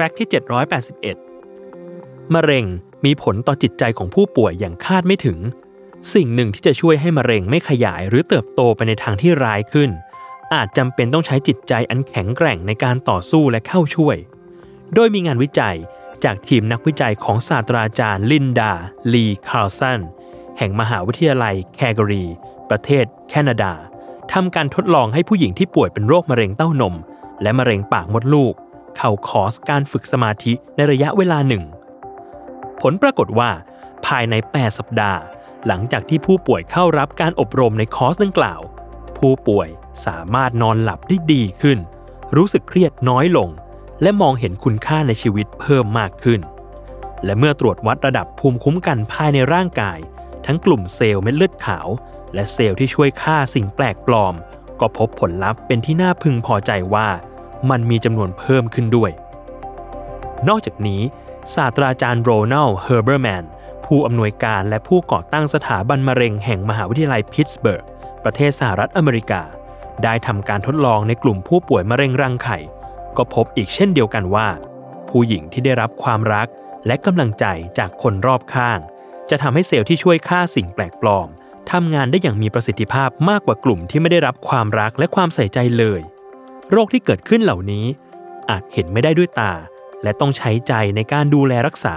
Fact ที่ 781 มะเร็งมีผลต่อจิตใจของผู้ป่วยอย่างคาดไม่ถึง สิ่งหนึ่งที่จะช่วยให้มะเร็งไม่ขยายหรือเติบโตไปในทางที่ร้ายขึ้น อาจจำเป็นต้องใช้จิตใจอันแข็งแกร่งในการต่อสู้และเข้าช่วย โดยมีงานวิจัยจากทีมนักวิจัยของศาสตราจารย์ลินดา อีคาร์ลสัน แห่งมหาวิทยาลัยแคลกรี ประเทศแคนาดาทำการทดลองให้ผู้หญิงที่ป่วยเป็นโรคมะเร็งเต้านม และมะเร็งปากมดลูก เข้าคอร์สการฝึกสมาธิในระยะเวลาหนึ่ง ผลปรากฏว่าภายใน 8 สัปดาห์ หลังจากที่ผู้ป่วยเข้ารับการอบรมในคอร์สดังกล่าว ผู้ป่วยสามารถนอนหลับได้ดีขึ้น รู้สึกเครียดน้อยลง และมองเห็นคุณค่าในชีวิตเพิ่มมากขึ้น และเมื่อตรวจวัดระดับภูมิคุ้มกันภายในร่างกาย ทั้งกลุ่มเซลล์เม็ดเลือดขาว และเซลล์ที่ช่วยฆ่าสิ่งแปลกปลอม ก็พบผลลัพธ์เป็นที่น่าพึงพอใจว่า มันมีจำนวนเพิ่มขึ้นด้วย นอกจากนี้ศาสตราจารย์โรนัลด์ เฮอร์เบอร์แมนผู้อำนวยการและผู้ก่อตั้งสถาบันมะเร็งแห่งมหาวิทยาลัยพิตสเบิร์กประเทศสหรัฐอเมริกา ได้ทำการทดลองในกลุ่มผู้ป่วยมะเร็งรังไข่ ก็พบอีกเช่นเดียวกันว่า ผู้หญิงที่ได้รับความรักและกำลังใจจากคนรอบข้าง จะทำให้เซลล์ที่ช่วยฆ่าสิ่งแปลกปลอมทำงานได้อย่างมีประสิทธิภาพมากกว่ากลุ่มที่ไม่ได้รับความรักและความใส่ใจเลย โรคที่เกิดขึ้นเหล่านี้ อาจเห็นไม่ได้ด้วยตา และต้องใช้ใจในการดูแลรักษา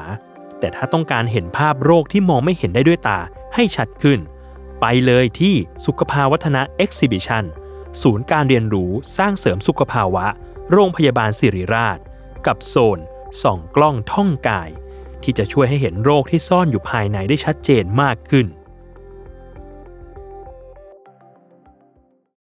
แต่ถ้าต้องการเห็นภาพโรคที่มองไม่เห็นได้ด้วยตาให้ชัดขึ้น ไปเลยที่สุขภาวัฒนะ Exhibition ศูนย์การเรียนรู้สร้างเสริมสุขภาวะ โรงพยาบาลสิริราช กับโซนส่องกล้องท่องกาย ที่จะช่วยให้เห็นโรคที่ซ่อนอยู่ภายในได้ชัดเจนมากขึ้น